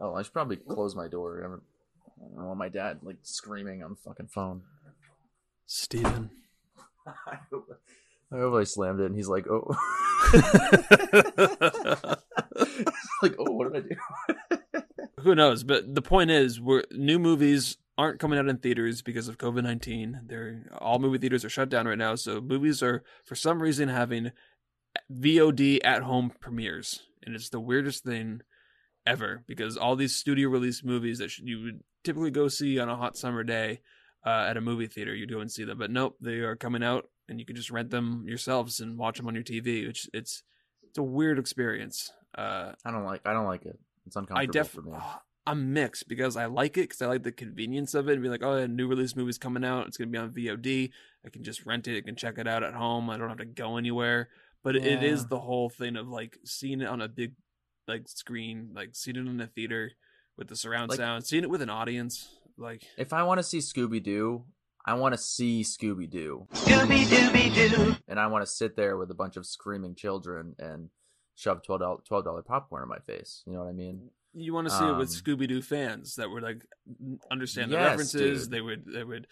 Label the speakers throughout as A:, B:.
A: Oh, I should probably close my door. I don't I don't want my dad like screaming on the fucking phone.
B: Steven.
A: I hope I slammed it and he's like, oh. like, oh, what did I do?
B: Who knows? But the point is, we're new movies aren't coming out in theaters because of COVID nineteen. They're all movie theaters are shut down right now, so movies are for some reason having VOD at home premieres, and it's the weirdest thing ever because all these studio release movies that you would typically go see on a hot summer day uh, at a movie theater, you'd go and see them. But nope, they are coming out, and you can just rent them yourselves and watch them on your TV. Which it's it's a weird experience. Uh,
A: I don't like. I don't like it. It's uncomfortable
B: I def
A: for me.
B: I'm mixed because I like it because I like the convenience of it and be like, oh, a new release movie's coming out. It's gonna be on VOD. I can just rent it. I can check it out at home. I don't have to go anywhere. But it- it is the whole thing of like seeing it on a big like screen, like seeing it in a theater with the surround
A: Like-
B: sound, seeing it with an audience. Like
A: If I want to see Scooby Doo, I want to see Scooby Doo,
C: Scooby Dooby Doo.
A: and I want to sit there with a bunch of screaming children and shove twelve dollar popcorn in my face. You know what I mean?
B: you want to see it with
A: Um,
B: Scooby Doo fans that would like understand the
A: Yes,
B: references.
A: dude.
B: They would they would.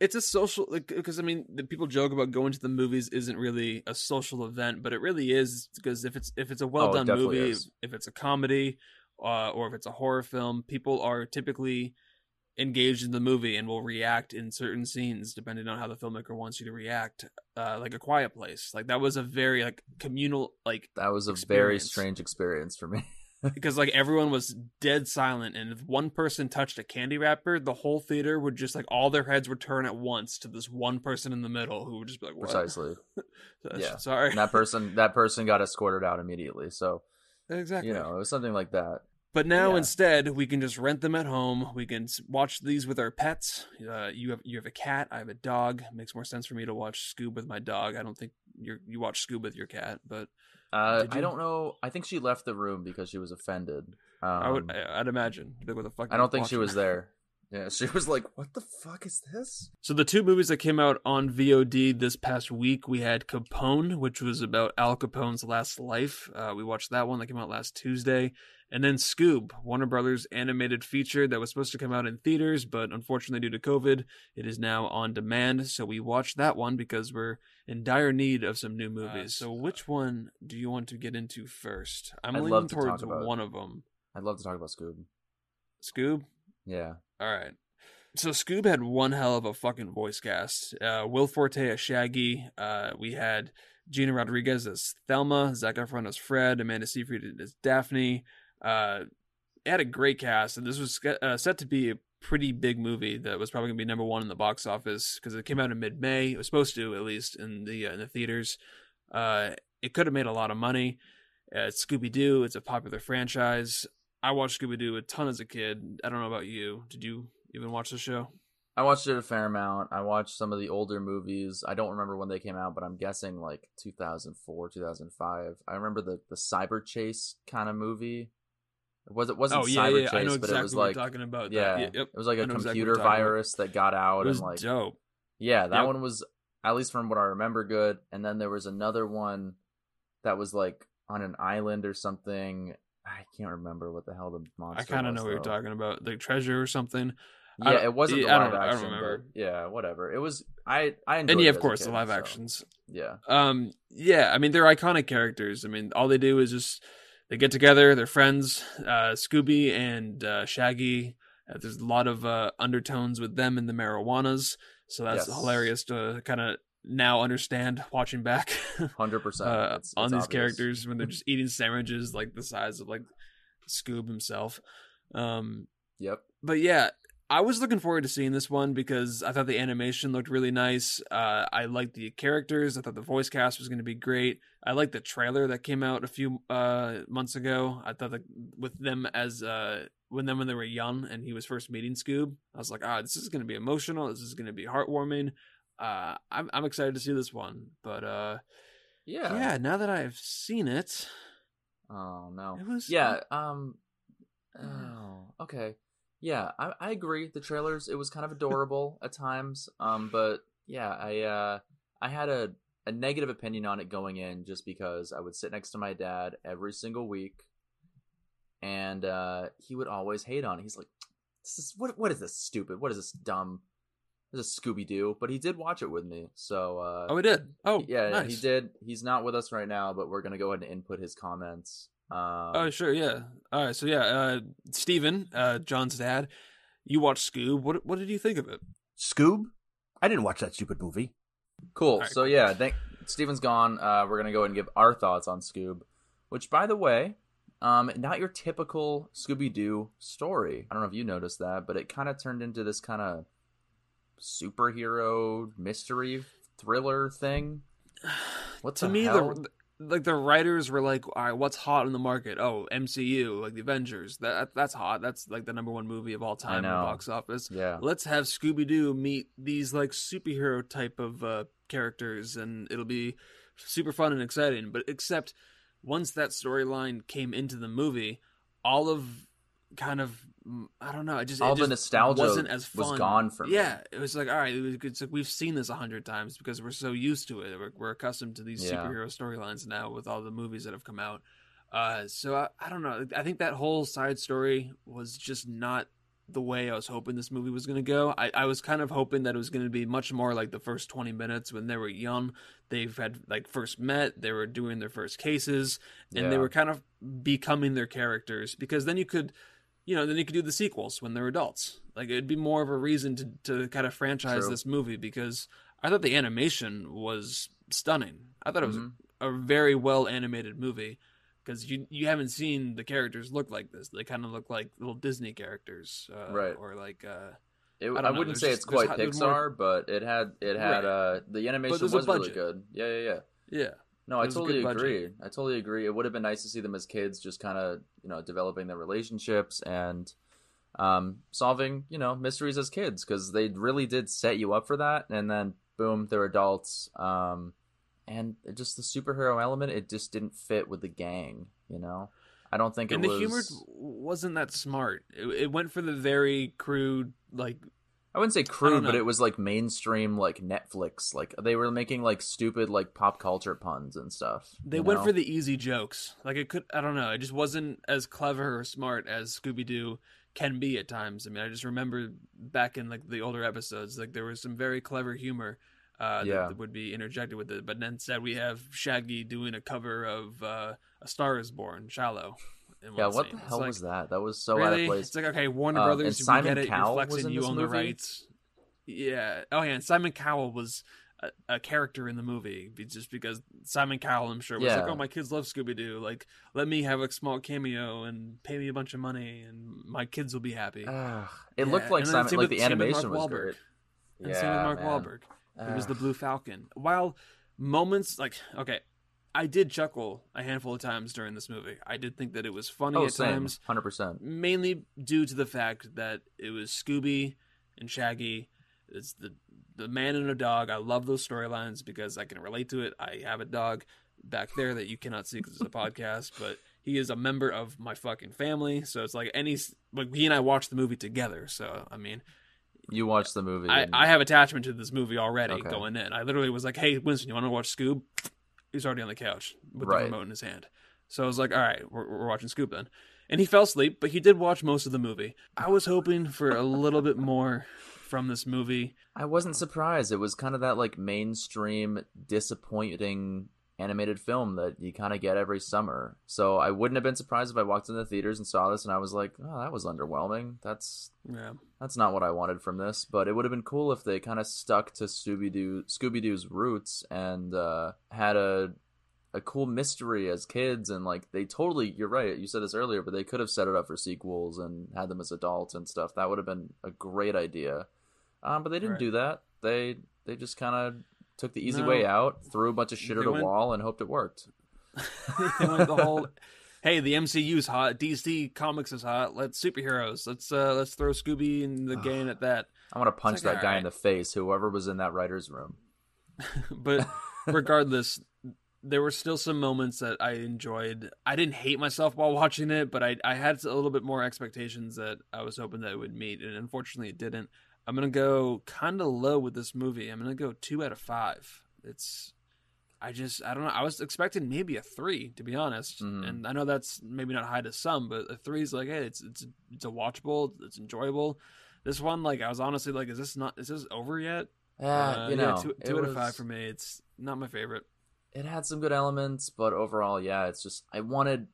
B: It's a social because I mean the people joke about going to the movies isn't really a social event, but it really is because if it's if it's a well
A: Oh,
B: done
A: definitely
B: movie,
A: is.
B: if it's a comedy, uh, or if it's a horror film, people are typically engaged in the movie and will react in certain scenes depending on how the filmmaker wants you to react. Uh, like a Quiet Place, like that was a very like communal like
A: That was a very strange experience for me.
B: because like everyone was dead silent and if one person touched a candy wrapper the whole theater would just like all their heads would turn at once to this one person in the middle who would just be like what?
A: Precisely. Yeah.
B: sorry
A: And that person that person got escorted out immediately. So
B: exactly
A: you know, it was something like that.
B: but now
A: yeah.
B: instead we can just rent them at home we can watch these with our pets uh, you have you have a cat i have a dog it makes more sense for me to watch scoob with my dog i don't think you you watch scoob with your cat but
A: Uh, I don't know. I think she left the room because she was offended. Um,
B: i would i'd imagine what the fuck
A: I don't think she was there. Yeah, she was like, "What the fuck is this?"
B: So the two movies that came out on VOD this past week, we had Capone, which was about Al Capone's last life. Uh, we watched that one that came out last Tuesday, and then Scoob, Warner Brothers animated feature that was supposed to come out in theaters, but unfortunately due to COVID, it is now on demand. So we watched that one because we're in dire need of some new movies. so which one do you want to get into first? I'm
A: I'd
B: leaning
A: love to talk
B: towards
A: about-
B: one of them.
A: I'd love to talk about Scoob.
B: Scoob.
A: Yeah,
B: All right. So Scoob had one hell of a fucking voice cast. Uh, Will Forte as Shaggy. Uh, we had Gina Rodriguez as Velma, Zac Efron as Fred, Amanda Seyfried as Daphne. Uh, it had a great cast, and this was uh, set to be a pretty big movie that was probably gonna be number one in the box office because it came out in mid-May. It was supposed to, at least, in the uh, in the theaters. Uh, it could have made a lot of money. Uh, it's Scooby Doo. It's a popular franchise. I watched Scooby Doo a ton as a kid. I don't know about you. Did you even watch the show?
A: I watched it a fair amount. I watched some of the older movies. I don't remember when they came out, but I'm guessing like 2004, 2005. I remember the the Cyber Chase kind of movie. It was it wasn't
B: oh yeah,
A: Cyber
B: yeah,
A: Chase,
B: I know
A: but
B: exactly
A: it was like
B: talking about.
A: yeah,
B: That- yep.
A: it was like a
B: exactly
A: computer
B: about.
A: virus that got out and like
B: dope.
A: yeah, that
B: Yep.
A: one was at least from what I remember good. And then there was another one that was like on an island or something. I can't remember what the hell the monster. Was.
B: I kind of know what you're talking about, like treasure or something.
A: Yeah, it wasn't the
B: yeah, I
A: live
B: don't- I don't
A: action.
B: remember.
A: but yeah, whatever. It was. I I enjoyed
B: And yeah, of course, the live
A: so,
B: actions.
A: Yeah,
B: Um, yeah, I mean they're iconic characters. I mean, all they do is just they get together, they're friends. Uh, Scooby and uh, Shaggy. Uh, there's a lot of uh, undertones with them and the marijuanas, so that's
A: Yes.
B: hilarious to kind of now understand watching back
A: hundred percent.
B: uh, on these characters when they're just eating sandwiches like the size of like Scoob himself. Um,
A: Yep.
B: but yeah, I was looking forward to seeing this one because I thought the animation looked really nice. Uh, I liked the characters. I thought the voice cast was going to be great. I liked the trailer that came out a few uh, months ago. I thought that with them as uh, when them when they were young and he was first meeting Scoob, I was like, ah, this is going to be emotional. This is going to be heartwarming. Uh, I'm I'm excited to see this one. But uh,
A: Yeah.
B: yeah, now that I've seen it,
A: Oh no.
B: it was
A: Yeah. Um. Oh. Okay. Yeah, I I agree. The trailers it was kind of adorable at times. Um. But yeah, I uh I had a a negative opinion on it going in just because I would sit next to my dad every single week. and uh, he would always hate on it. He's like, "This is what? What is this stupid? What is this dumb? This is Scooby Doo." But he did watch it with me, so uh,
B: Oh, he did. Oh,
A: yeah,
B: nice.
A: he did. He's not with us right now, but we're gonna go ahead and input his comments. Um,
B: Oh, sure, yeah. All right, so yeah, uh, Steven, uh, John's dad, you watched Scoob. What what did you think of it?
D: Scoob? I didn't watch that stupid movie.
A: Cool.
B: Alright,
A: so
B: cool.
A: yeah, thank Steven's gone. Uh, we're gonna go ahead and give our thoughts on Scoob, which, by the way, um, not your typical Scooby Doo story. I don't know if you noticed that, but it kind of turned into this kind of superhero mystery thriller thing. What
B: to
A: the
B: me,
A: hell?
B: the like the writers were like, "All right, what's hot in the market? Oh, MCU, like the Avengers. That that's hot. That's like the number one movie of all time in the box office.
A: yeah,
B: Let's have Scooby Doo meet these like superhero type of uh, characters, and it'll be super fun and exciting. But except once that storyline came into the movie, all of kind of I don't know. It just
A: all
B: it
A: the
B: just
A: nostalgia
B: wasn't as fun.
A: was gone from
B: Yeah, it was like all right. It was, it's like we've seen this a hundred times because we're so used to it. We're, we're accustomed to these
A: Yeah.
B: superhero storylines now with all the movies that have come out. Uh, so I, I don't know. I think that whole side story was just not the way I was hoping this movie was going to go. I, I was kind of hoping that it was going to be much more like the first 20 minutes when they were young. They've had like first met, they were doing their first cases, and they were kind of becoming their characters because then you could, you know, then you could do the sequels when they're adults. Like it'd be more of a reason to, to kind of franchise
A: True.
B: this movie because I thought the animation was stunning. I thought it was
A: Mhm.
B: a very well animated movie because you you haven't seen the characters look like this. They kind of look like little Disney characters, uh,
A: Right.
B: Or like, uh,
A: It,
B: I
A: I, wouldn't
B: there's
A: say
B: just-
A: it's quite Pixar,
B: more-
A: but it had it had
B: Right.
A: uh the animation was really good. Yeah, yeah, yeah.
B: yeah,
A: No, I totally
B: good budget.
A: agree. I totally agree. It would have been nice to see them as kids, just kind of you know developing their relationships and um, solving you know mysteries as kids because they really did set you up for that. And then boom, they're adults. Um, and just the superhero element, it just didn't fit with the gang. You know, I don't think
B: and
A: it
B: the
A: was.
B: humor wasn't that smart. It, it went for the very crude, like
A: I wouldn't say crude, but it was like mainstream, like Netflix. Like they were making like stupid, like pop culture puns and stuff.
B: they went
A: know?
B: for the easy jokes. Like it could, I don't know, it just wasn't as clever or smart as Scooby Doo can be at times. I mean, I just remember back in like the older episodes, like there was some very clever humor. Uh,
A: Yeah.
B: that would be interjected with it, but then instead we have Shaggy doing a cover of uh, "A Star Is Born" "Shallow."
A: Yeah, what
B: scene.
A: the hell
B: like,
A: was that? That was so
B: really?
A: out of place.
B: It's like okay, Warner
A: Um,
B: Brothers,
A: and
B: we
A: Simon
B: get it.
A: Cowell
B: You're flexing,
A: in
B: you own the
A: movie?
B: rights. Yeah. Oh yeah, and Simon Cowell was a, a character in the movie just because Simon Cowell, I'm sure, was like, "Oh, my kids love Scooby Doo. Like, let me have a small cameo and pay me a bunch of money, and my kids will be happy."
A: Ugh, it
B: Yeah,
A: looked like Simon. Like
B: with-
A: the animation was
B: Wahlberg.
A: great.
B: and
A: yeah,
B: same with Mark
A: man.
B: Wahlberg. It was the Blue Falcon. While moments like okay, I did chuckle a handful of times during this movie. I did think that it was funny
A: Oh,
B: at
A: same,
B: times.
A: hundred percent.
B: mainly due to the fact that it was Scooby and Shaggy. It's the the man and a dog. I love those storylines because I can relate to it. I have a dog back there that you cannot see because it's a podcast, but he is a member of my fucking family. So it's like any like he and I watched the movie together. So I mean,
A: You watched the movie.
B: I,
A: and-
B: I have attachment to this movie already
A: Okay.
B: going in. I literally was like, "Hey, Winston, you want to watch Scoob?" He's already on the couch with
A: Right.
B: the remote in his hand. So I was like, "All right, we're, we're watching Scoob then." And he fell asleep, but he did watch most of the movie. I was hoping for a little bit more from this movie.
A: I wasn't surprised. It was kind of that like mainstream, disappointing animated film that you kind of get every summer. So I wouldn't have been surprised if I walked into the theaters and saw this and I was like, "Oh, that was underwhelming. That's
B: Yeah,
A: that's not what I wanted from this." But it would have been cool if they kind of stuck to Scooby Doo Scooby Doo's roots and uh, had a a cool mystery as kids and like they totally you're right you said this earlier but they could have set it up for sequels and had them as adults and stuff that would have been a great idea um, but they didn't
B: Right.
A: do that they they just kind of took the easy
B: No.
A: way out threw a bunch of shit
B: They
A: at a wall and hoped it worked
B: they went the whole. Hey, the MCU's hot. DC Comics is hot. Let's superheroes. Let's uh let's throw Scooby in the game at that.
A: i want to punch
B: like,
A: that guy in the face whoever was in that writer's room
B: but regardless there were still some moments that i enjoyed i didn't hate myself while watching it but i, I had a little bit more expectations that i was hoping that it would meet and unfortunately it didn't i'm gonna go kind of low with this movie i'm gonna go two out of five it's I just I don't know. I was expecting maybe a three to be honest,
A: Mhm.
B: and I know that's maybe not high to some, but a three is like, hey, it's it's it's a watchable, it's enjoyable. This one, like, I was honestly like, is this not is this over yet?
A: Yeah,
B: Uh,
A: you know,
B: two, two out of five for me. It's not my favorite.
A: it had some good elements, but overall, yeah, it's just I wanted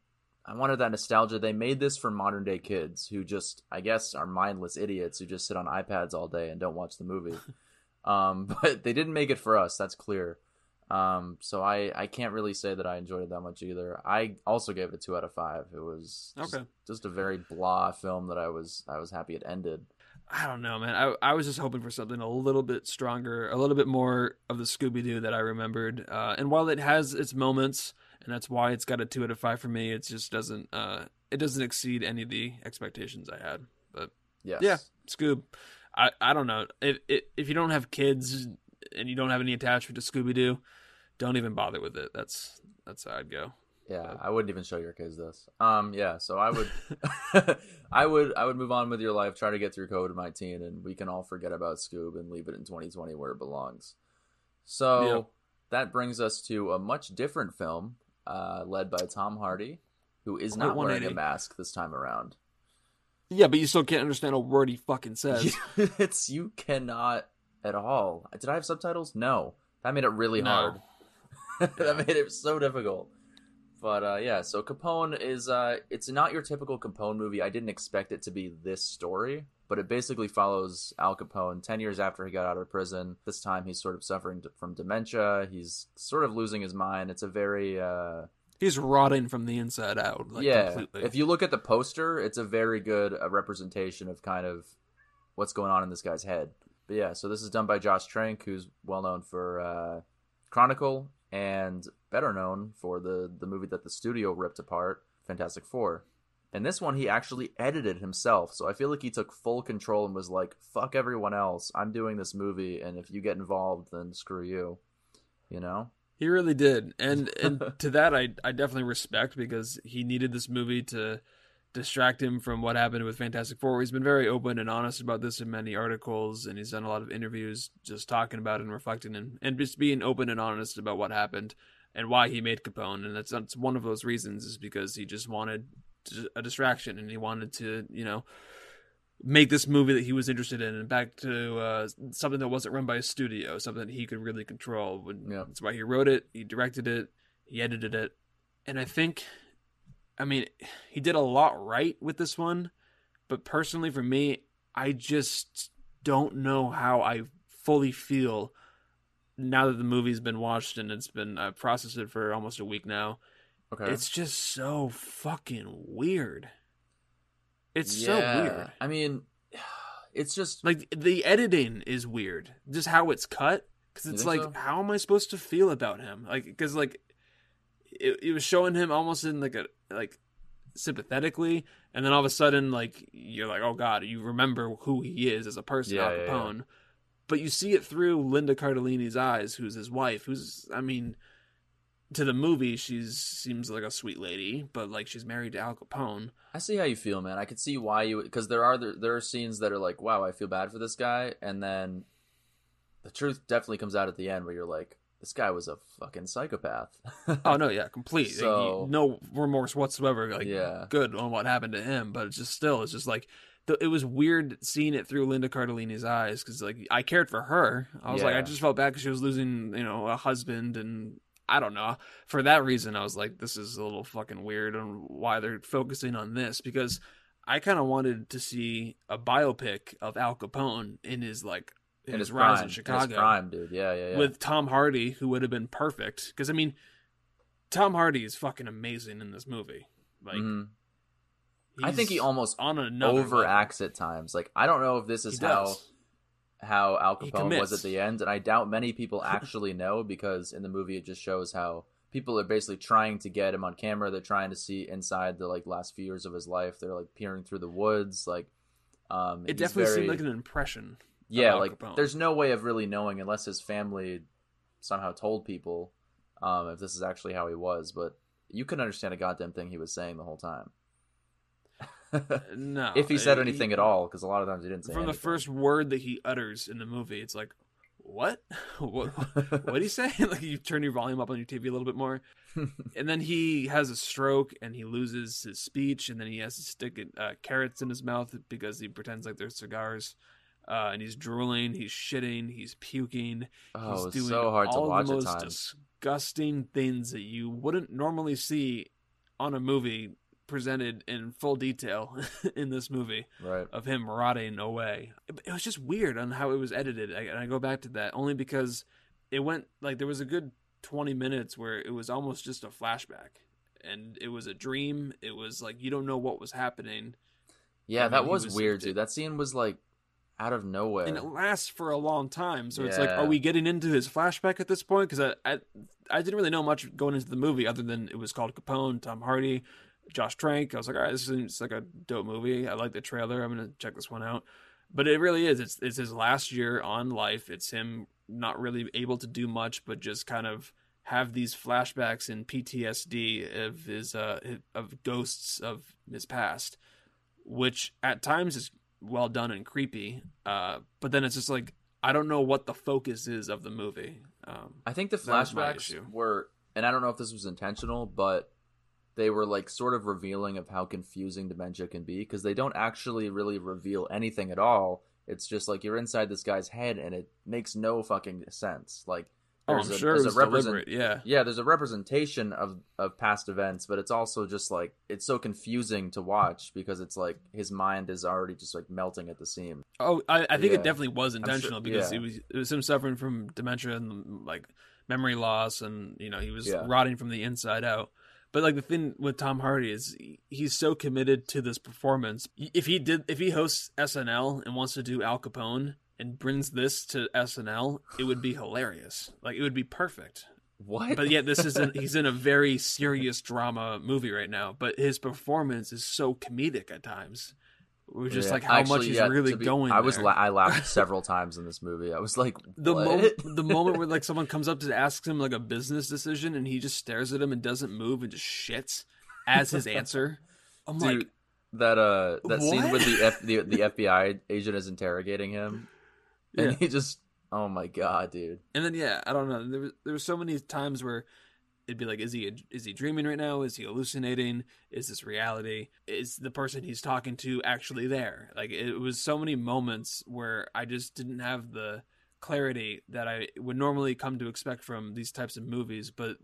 A: I wanted that nostalgia. They made this for modern day kids who just I guess are mindless idiots who just sit on iPads all day and don't watch the movie. um, but they didn't make it for us, that's clear. Um, so I I can't really say that I enjoyed it that much either. I also gave it two out of five. It was just,
B: Okay.
A: just a very blah film that I was I was happy it ended.
B: I don't know, man. I I was just hoping for something a little bit stronger, a little bit more of the Scooby Doo that I remembered. Uh, and while it has its moments, and that's why it's got a two out of five for me, it just doesn't uh, it doesn't exceed any of the expectations I had. But
A: Yes.
B: yeah, Scoob. I I don't know if if you don't have kids and you don't have any attachment to Scooby Doo, don't even bother with it. That's that's how I'd go.
A: Yeah, I wouldn't even show your kids this. Um, yeah, so I would, I would, I would move on with your life, try to get through COVID nineteen, and we can all forget about Scoob and leave it in 2020 where it belongs. So
B: Yeah.
A: that brings us to a much different film, uh, led by Tom Hardy, who is not wearing a mask this time around.
B: Yeah, but you still can't understand a word he fucking says.
A: it's you cannot at all. Did I have subtitles? No, that made it really
B: No.
A: hard. that made it so difficult. But uh, yeah, so Capone is uh, it's not your typical Capone movie. I didn't expect it to be this story, but it basically follows Al Capone ten years after he got out of prison. This time he's sort of suffering from dementia. He's sort of losing his mind. It's a very uh,
B: He's rotting from the inside out. Like,
A: yeah.
B: completely.
A: If you look at the poster, it's a very good uh, representation of kind of what's going on in this guy's head. But yeah, so this is done by Josh Trank, who's well known for uh, Chronicle and better known for the the movie that the studio ripped apart, Fantastic Four. And this one he actually edited himself, so I feel like he took full control and was like, "Fuck everyone else, I'm doing this movie, and if you get involved, then screw you." You know?
B: He really did, and and to that I I definitely respect because he needed this movie to distract him from what happened with Fantastic Four. He's been very open and honest about this in many articles, and he's done a lot of interviews just talking about it and reflecting and and just being open and honest about what happened and why he made Capone. And that's that's one of those reasons is because he just wanted a distraction and he wanted to you know make this movie that he was interested in and back to uh, something that wasn't run by a studio, something that he could really control.
A: Yeah.
B: That's why he wrote it, he directed it, he edited it. And I think, I mean, he did a lot right with this one, but personally for me, I just don't know how I fully feel now that the movie's been watched and it's been uh, processed it for almost a week now.
A: Okay.
B: It's just so fucking weird. It's
A: Yeah.
B: so weird.
A: I mean, it's just
B: Like the editing is weird. Just how it's cut cuz it's like
A: so?
B: how am I supposed to feel about him? Like cuz like it, it was showing him almost in like a like sympathetically and then all of a sudden like you're like oh god, you remember who he is as a person,
A: Yeah,
B: Al
A: yeah, yeah.
B: Capone. But you see it through Linda Cardellini's eyes, who's his wife, who's I mean to the movie she seems like a sweet lady, but like she's married to Al Capone.
A: I see how you feel, man. I could see why you because there are there, there are scenes that are like, wow, I feel bad for this guy, and then the truth definitely comes out at the end where you're like, this guy was a fucking psychopath.
B: Oh no, yeah, complete.
A: So-
B: no remorse whatsoever. Like,
A: Yeah.
B: good on what happened to him, but it's just still, it's just like it was weird seeing it through Linda Cardellini's eyes because like I cared for her. I was like, I just felt bad because she was losing, you know, a husband, and I don't know. For that reason, I was like, this is a little fucking weird on why they're focusing on this because I kind of wanted to see a biopic of Al Capone in his like in, his, rise
A: prime,
B: in Chicago
A: his prime, dude. Yeah, yeah, yeah.
B: with Tom Hardy, who would have been perfect. Because I mean, Tom Hardy is fucking amazing in this movie. Like,
A: Mhm. I think he almost
B: on another level.
A: overacts at times. Like I don't know if this is how. How Al Capone was at the end, and I doubt many people actually know because in the movie it just shows how people are basically trying to get him on camera. They're trying to see inside the like last few years of his life. They're like peering through the woods. Like, um,
B: It definitely
A: very-
B: seemed like an impression.
A: yeah. Like,
B: Capone.
A: there's no way of really knowing unless his family somehow told people um, if this is actually how he was. But you couldn't understand a goddamn thing he was saying the whole time.
B: No,
A: if he said anything at all, because a lot of times he didn't say
B: From the first word that he utters in the movie, it's like, what? what? What did he say? like you turn your volume up on your TV a little bit more, and then he has a stroke and he loses his speech, and then he has to stick uh, carrots in his mouth because he pretends like they're cigars. Uh, and he's drooling, he's shitting, he's puking.
A: Oh,
B: he's
A: it's
B: doing
A: so hard to
B: all
A: watch
B: the most disgusting things that you wouldn't normally see on a movie presented in full detail in this movie
A: Right.
B: of him rotting away. It, it was just weird on how it was edited. I, and I go back to that only because it went like there was a good 20 minutes where it was almost just a flashback. And it was a dream. It was like you don't know what was happening.
A: Yeah,
B: um,
A: that was,
B: was-
A: weird, dude. That scene was like out of nowhere.
B: and it lasts for a long time. So it's like, are we getting into his flashback at this point? Because I, I, I didn't really know much going into the movie other than it was called Capone, Tom Hardy, Josh Trank. I was like, all right, this seems like a dope movie. I like the trailer. I'm gonna check this one out. But it really is. It's it's his last year on life. It's him not really able to do much, but just kind of have these flashbacks and PTSD of his uh of ghosts of his past, which at times is well done and creepy. Uh, but then it's just like I don't know what the focus is of the movie. Um,
A: I think the
B: That was my
A: flashbacks were, and I don't know if this was intentional, but they were like sort of revealing of how confusing dementia can be because they don't actually really reveal anything at all. It's just like you're inside this guy's head and it makes no fucking sense. Like,
B: oh,
A: there's
B: I'm
A: a,
B: sure
A: there's a represent-
B: deliberate. Yeah.
A: yeah, there's a representation of of past events, but it's also just like it's so confusing to watch because it's like his mind is already just like melting at the seam.
B: Oh, I, I think
A: Yeah.
B: it definitely was
A: sure-
B: intentional because
A: yeah.
B: it was it was him suffering from dementia and like memory loss, and you know he was
A: Yeah.
B: rotting from the inside out. But like the thing with Tom Hardy is he's so committed to this performance. If he did, if he hosts SNL and wants to do Al Capone and brings this to SNL, it would be hilarious. Like it would be perfect.
A: What?
B: But yet this is in, he's in a very serious drama movie right now. But his performance is so comedic at times. We're just
A: Yeah.
B: like how much
A: Actually,
B: he's
A: yeah,
B: really
A: be-
B: going.
A: I was la- I laughed several times in this movie. I was like,
B: the moment the moment where like someone comes up to ask him like a business decision and he just stares at him and doesn't move and just shits as his answer. I'm
A: Dude,
B: like,
A: that uh that scene with the F, the the FBI agent is interrogating him, and
B: Yeah.
A: he just oh my god, dude.
B: and then yeah, I don't know. There was there were so many times where it'd be like, is he is he dreaming right now? Is he hallucinating? Is this reality? Is the person he's talking to actually there? Like it was so many moments where I just didn't have the clarity that I would normally come to expect from these types of movies. But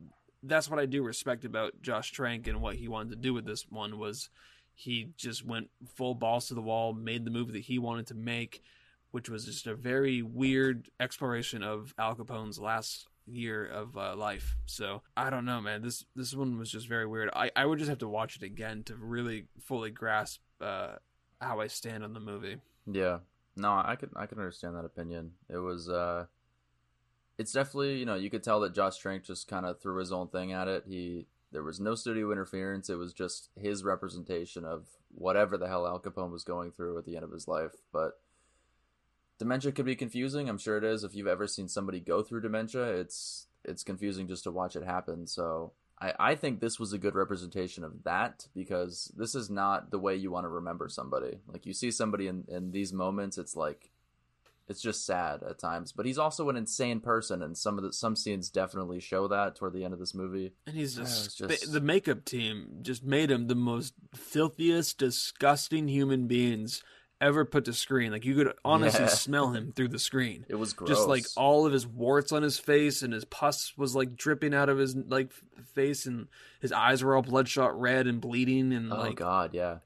B: that's what I do respect about Josh Trank and what he wanted to do with this one was he just went full balls to the wall, made the movie that he wanted to make, which was just a very weird exploration of Al Capone's last year of uh, life. So I don't know, man. This this one was just very weird. I I would just have to watch it again to really fully grasp uh, how I stand on the movie.
A: Yeah, no, I could I can understand that opinion. It was uh, it's definitely you know you could tell that Josh Trank just kind of threw his own thing at it. He there was no studio interference. It was just his representation of whatever the hell Al Capone was going through at the end of his life. But dementia could be confusing. I'm sure it is. If you've ever seen somebody go through dementia, it's it's confusing just to watch it happen. So I, I think this was a good representation of that because this is not the way you want to remember somebody. Like you see somebody in, in these moments, it's like it's just sad at times. But he's also an insane person, and some of the some scenes definitely show that toward the end of this movie.
B: And he's just,
A: it's just-
B: the, the makeup team just made him the most filthiest, disgusting human beings ever put to screen. Like you could honestly
A: Yeah.
B: smell him through the screen.
A: It was gross.
B: Just like all of his warts on his face and his pus was like dripping out of his like face and his eyes were all bloodshot red and bleeding and
A: oh
B: like
A: god, yeah.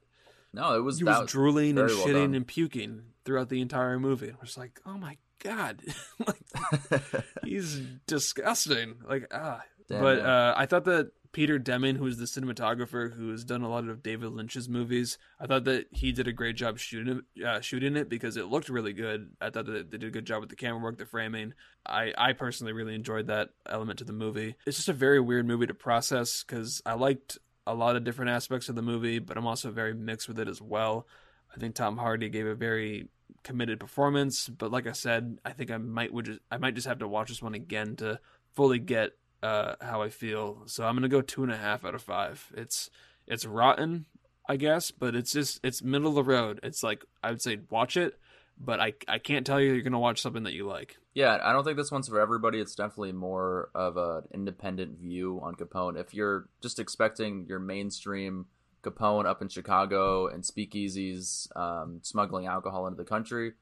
A: No, it was
B: he was drooling and
A: well
B: shitting
A: done.
B: and puking throughout the entire movie. I was like, oh my god, like he's disgusting. Like ah,
A: Damn,
B: but
A: yeah.
B: uh, I thought that Peter Deming, who is the cinematographer who has done a lot of David Lynch's movies, I thought that he did a great job shooting uh, shooting it because it looked really good. I thought that they did a good job with the camera work, the framing. I I personally really enjoyed that element to the movie. It's just a very weird movie to process because I liked a lot of different aspects of the movie, but I'm also very mixed with it as well. I think Tom Hardy gave a very committed performance, but like I said, I think I might would just I might just have to watch this one again to fully get uh, how I feel. So I'm gonna go two and a half out of five. It's it's rotten, I guess, but it's just it's middle of the road. It's like I would say watch it, but I I can't tell you you're gonna watch something that you like.
A: Yeah, I don't think this one's for everybody. It's definitely more of an independent view on Capone. If you're just expecting your mainstream Capone up in Chicago and speakeasies um, smuggling alcohol into the country,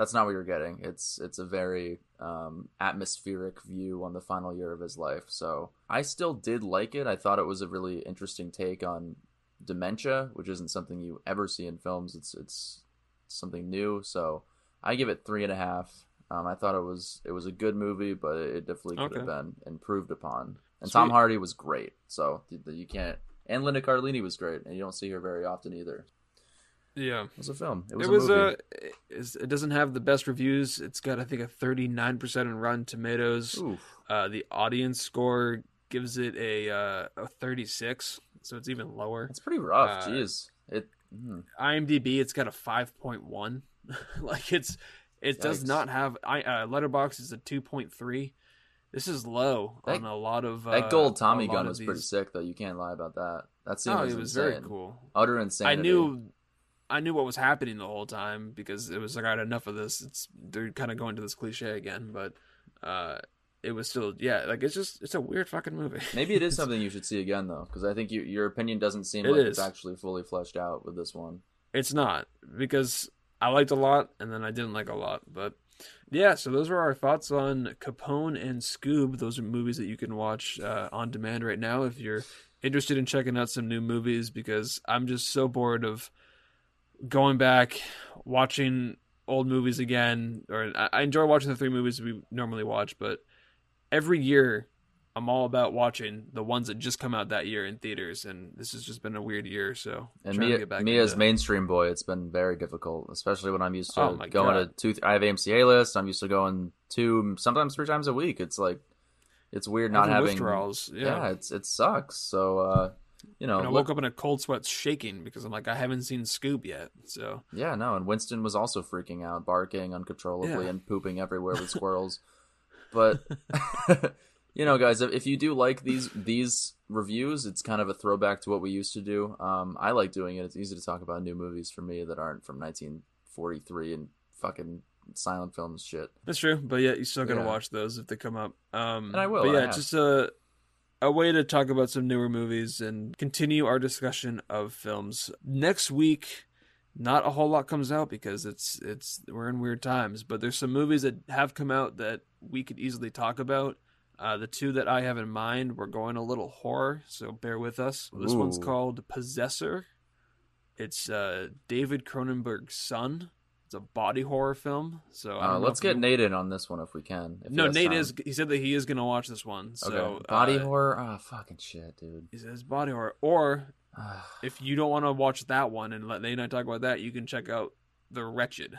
A: that's not what you're getting. It's it's a very um, atmospheric view on the final year of his life. So I still did like it. I thought it was a really interesting take on dementia, which isn't something you ever see in films. It's it's something new. So I give it three and a half. Um, I thought it was it was a good movie, but it definitely could have been improved upon. And Tom Hardy was great. So you- you can't. And Linda Cardellini was great, and you don't see her very often either.
B: Yeah.
A: It was a film. It was,
B: it
A: a
B: was
A: movie.
B: uh, it doesn't have the best reviews. It's got I think a 39% on Rotten Tomatoes.
A: Oof.
B: Uh, the audience score gives it a uh, a 36, so it's even lower.
A: It's pretty rough.
B: Uh,
A: Jeez. It. mm.
B: IMDb, it's got a 5.1. like it's it does not have I uh, Letterboxd is a 2.3. This is low
A: That-
B: on a lot of uh,
A: That gold Tommy gun was pretty sick, though. You can't lie about that. That scene
B: Oh,
A: was
B: it was
A: insane.
B: very cool.
A: Utter insanity.
B: I knew I knew what was happening the whole time because it was like I had enough of this. It's they're kind of going to this cliche again, but uh it was still yeah, like it's just it's a weird fucking movie.
A: Maybe it is something you should see again, though, because I think you, your opinion doesn't seem
B: It
A: like
B: is.
A: it's actually fully fleshed out with this one.
B: It's not because I liked a lot and then I didn't like a lot, but yeah. So those were our thoughts on Capone and Scoob. Those are movies that you can watch uh, on demand right now if you're interested in checking out some new movies. Because I'm just so bored of going back watching old movies again. Or I, enjoy watching the three movies we normally watch, but every year. I'm all about watching the ones that just come out that year in theaters, and this has just been a weird year. So
A: And me,
B: to get back
A: me as mainstream boy, it's been very difficult, especially when I'm used to
B: Oh
A: going
B: God.
A: to two. I have AMC A list. I'm used to going two, sometimes three times a week. It's like, it's weird not
B: Having
A: having
B: withdrawals.
A: Yeah,
B: Yeah.
A: it's it sucks. So, uh, you know,
B: and I
A: look-
B: woke up in a cold sweat shaking because I'm like, I haven't seen Scoob yet. So
A: Yeah, no, and Winston was also freaking out, barking uncontrollably
B: Yeah.
A: and pooping everywhere with squirrels. But you know, guys, if, if you do like these these reviews, it's kind of a throwback to what we used to do. Um, I like doing it. It's easy to talk about new movies for me that aren't from 1943 and fucking silent films shit.
B: that's true. But yeah, you still gotta
A: Yeah.
B: watch those if they come up. Um,
A: And I will,
B: But yeah, just a a way to talk about some newer movies and continue our discussion of films next week. Not a whole lot comes out because it's it's we're in weird times, but there's some movies that have come out that we could easily talk about. Uh, the two that I have in mind, we're going a little horror, so bear with us. This one's
A: Ooh.
B: called Possessor. It's uh, David Cronenberg's son. It's a body horror film. So
A: Uh, let's get
B: you-
A: Nate in on this one if we can. If
B: No, Nate
A: time.
B: is. He said that he is going to watch this one. So
A: okay. Body
B: uh,
A: horror. Ah, fucking shit, dude.
B: He says body horror. Or
A: Ah,
B: if you don't want to watch that one and let Nate and I talk about that, you can check out The Wretched.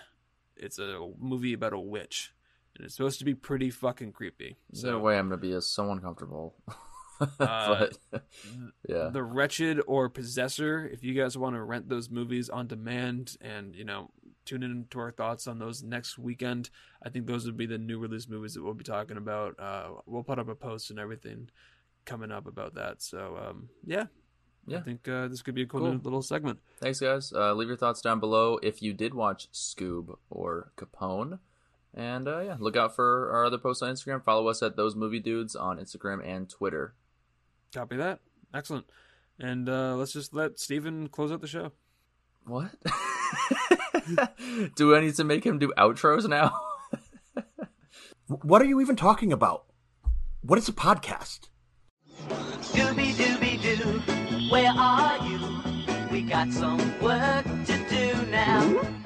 B: It's a movie about a witch, and it's supposed to be pretty fucking creepy.
A: There's no way I'm gonna be so uncomfortable.
B: Uh,
A: but yeah,
B: The Wretched or Possessor, if you guys want to rent those movies on demand and, you know, tune in to our thoughts on those next weekend, I think those would be the new release movies that we'll be talking about. Uh, we'll put up a post and everything coming up about that. So, um, yeah.
A: Yeah.
B: I think uh, this could be a cool,
A: Cool.
B: little segment.
A: Thanks, guys. Uh, leave your thoughts down below if you did watch Scoob or Capone. And uh, yeah, look out for our other posts on Instagram. Follow us at Those Movie Dudes on Instagram and Twitter.
B: Copy that. Excellent. And uh, let's just let Steven close out the show.
A: What? do I need to make him do outros now?
D: What are you even talking about? What is a podcast?
C: Scooby Dooby Doo, where are you? We got some work to do now.